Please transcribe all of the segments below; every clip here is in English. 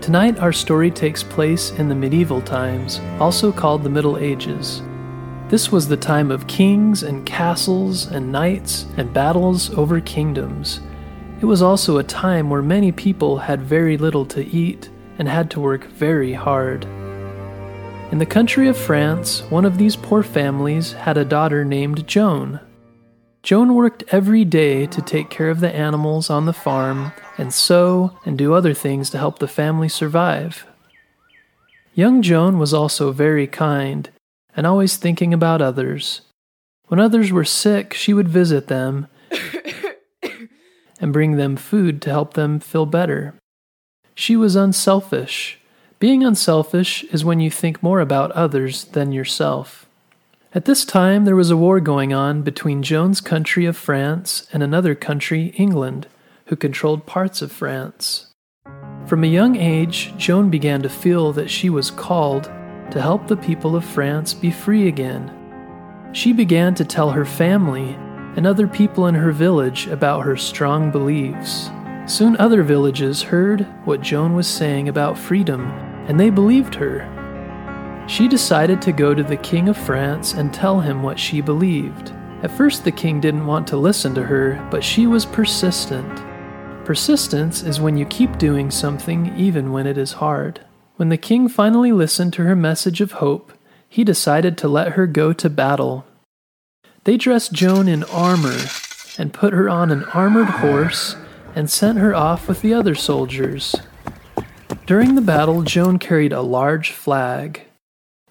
Tonight, our story takes place in the medieval times, also called the Middle Ages. This was the time of kings and castles and knights and battles over kingdoms. It was also a time where many people had very little to eat and had to work very hard. In the country of France, one of these poor families had a daughter named Joan. Joan worked every day to take care of the animals on the farm and sew and do other things to help the family survive. Young Joan was also very kind and always thinking about others. When others were sick, she would visit them and bring them food to help them feel better. She was unselfish being unselfish is when you think more about others than yourself. At this time, there was a war going on between Joan's country of France and another country, England, who controlled parts of France. From a young age, Joan began to feel that she was called to help the people of France be free again. She began to tell her family and other people in her village about her strong beliefs. Soon other villages heard what Joan was saying about freedom and they believed her. She decided to go to the King of France and tell him what she believed. At first, the king didn't want to listen to her, but she was persistent. Persistence is when you keep doing something even when it is hard. When the king finally listened to her message of hope, he decided to let her go to battle. They dressed Joan in armor and put her on an armored horse and sent her off with the other soldiers. During the battle, Joan carried a large flag.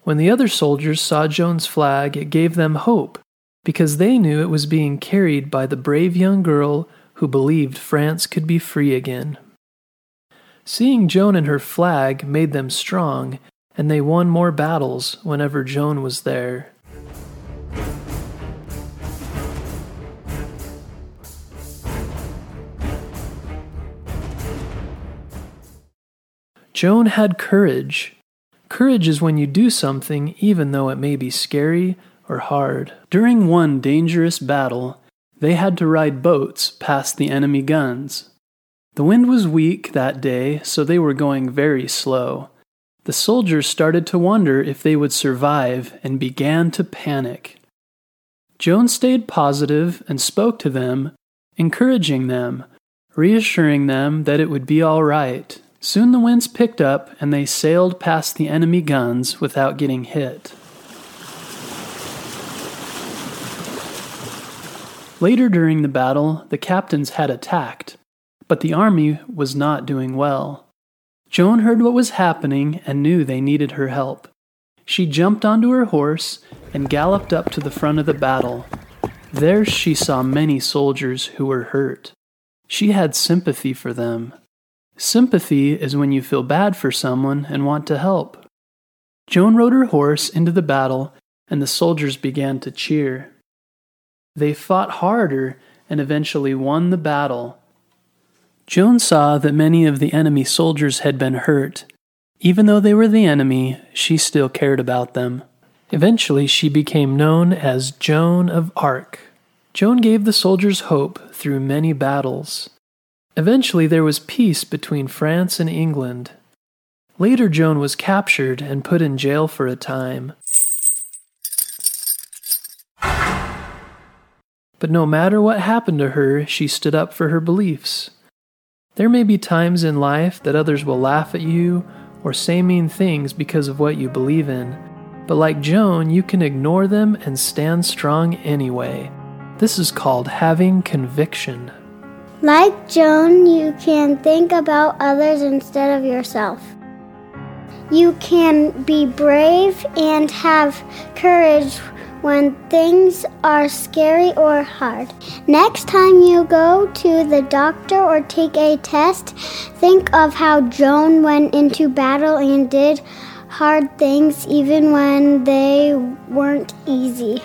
When the other soldiers saw Joan's flag, it gave them hope because they knew it was being carried by the brave young girl who believed France could be free again. Seeing Joan and her flag made them strong, and they won more battles whenever Joan was there. Joan had courage. Courage is when you do something even though it may be scary or hard. During one dangerous battle, they had to ride boats past the enemy guns. The wind was weak that day, so they were going very slow. The soldiers started to wonder if they would survive and began to panic. Joan stayed positive and spoke to them, encouraging them, reassuring them that it would be all right Soon the winds picked up and they sailed past the enemy guns without getting hit. Later during the battle, the captains had attacked, but the army was not doing well. Joan heard what was happening and knew they needed her help. She jumped onto her horse and galloped up to the front of the battle. There she saw many soldiers who were hurt. She had sympathy for them. Sympathy is when you feel bad for someone and want to help. Joan rode her horse into the battle, and the soldiers began to cheer. They fought harder and eventually won the battle. Joan saw that many of the enemy soldiers had been hurt. Even though they were the enemy, she still cared about them. Eventually, she became known as Joan of Arc. Joan gave the soldiers hope through many battles. Eventually, there was peace between France and England. Later, Joan was captured and put in jail for a time. But no matter what happened to her, she stood up for her beliefs. There may be times in life that others will laugh at you or say mean things because of what you believe in. But like Joan, you can ignore them and stand strong anyway. This is called having conviction. Like Joan, you can think about others instead of yourself. You can be brave and have courage when things are scary or hard. Next time you go to the doctor or take a test, think of how Joan went into battle and did hard things even when they weren't easy.